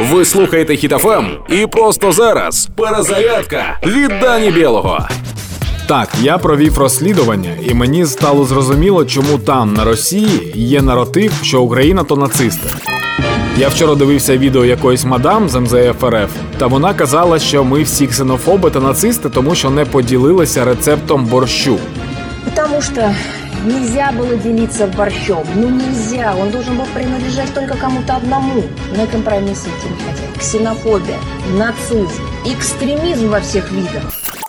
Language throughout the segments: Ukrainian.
Ви слухаєте Хітофем і просто зараз перезарядка від Дані Білого. Так, я провів розслідування, і мені стало зрозуміло, чому там, на Росії, є наратив, що Україна то нацисти. Я вчора дивився відео якоїсь мадам з МЗФ РФ, та вона казала, що ми всі ксенофоби та нацисти, тому що не поділилися рецептом борщу. Потому что нельзя было делиться борщом. Ну нельзя. Он должен был принадлежать только кому-то одному. На компромисс идти не хотели. Ксенофобия, нацизм, экстремизм во всех видах.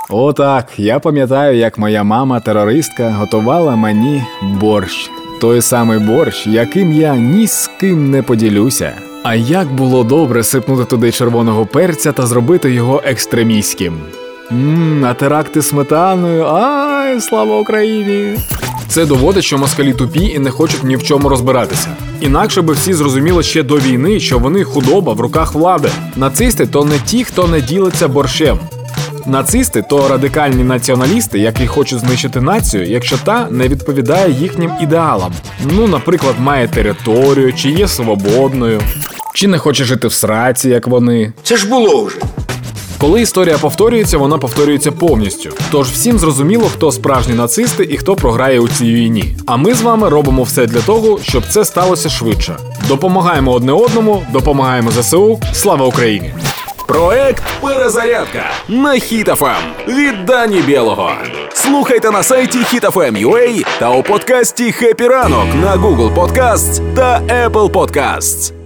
Отак, я пам'ятаю, як моя мама терористка готувала мені борщ. Той самий борщ, яким я ні з ким не поділюся. А як було добре сипнути туди червоного перця та зробити його екстремістським. Ммм, а теракти сметаною. Ай, слава Україні! Це доводить, що москалі тупі і не хочуть ні в чому розбиратися. Інакше би всі зрозуміли ще до війни, що вони худоба в руках влади. Нацисти то не ті, хто не ділиться борщем. Нацисти то радикальні націоналісти, які хочуть знищити націю, якщо та не відповідає їхнім ідеалам. Ну, наприклад, має територію, чи є свободною, чи не хоче жити в сраці, як вони. Це ж було вже. Коли історія повторюється, вона повторюється повністю. Тож всім зрозуміло, хто справжні нацисти і хто програє у цій війні. А ми з вами робимо все для того, щоб це сталося швидше. Допомагаємо одне одному, допомагаємо ЗСУ. Слава Україні! Проект Перезарядка на Хітофем від Дані Білого. Слухайте на сайті HitFM.ua та у подкасті «Хеппі ранок» на Google Podcasts та Apple Podcasts.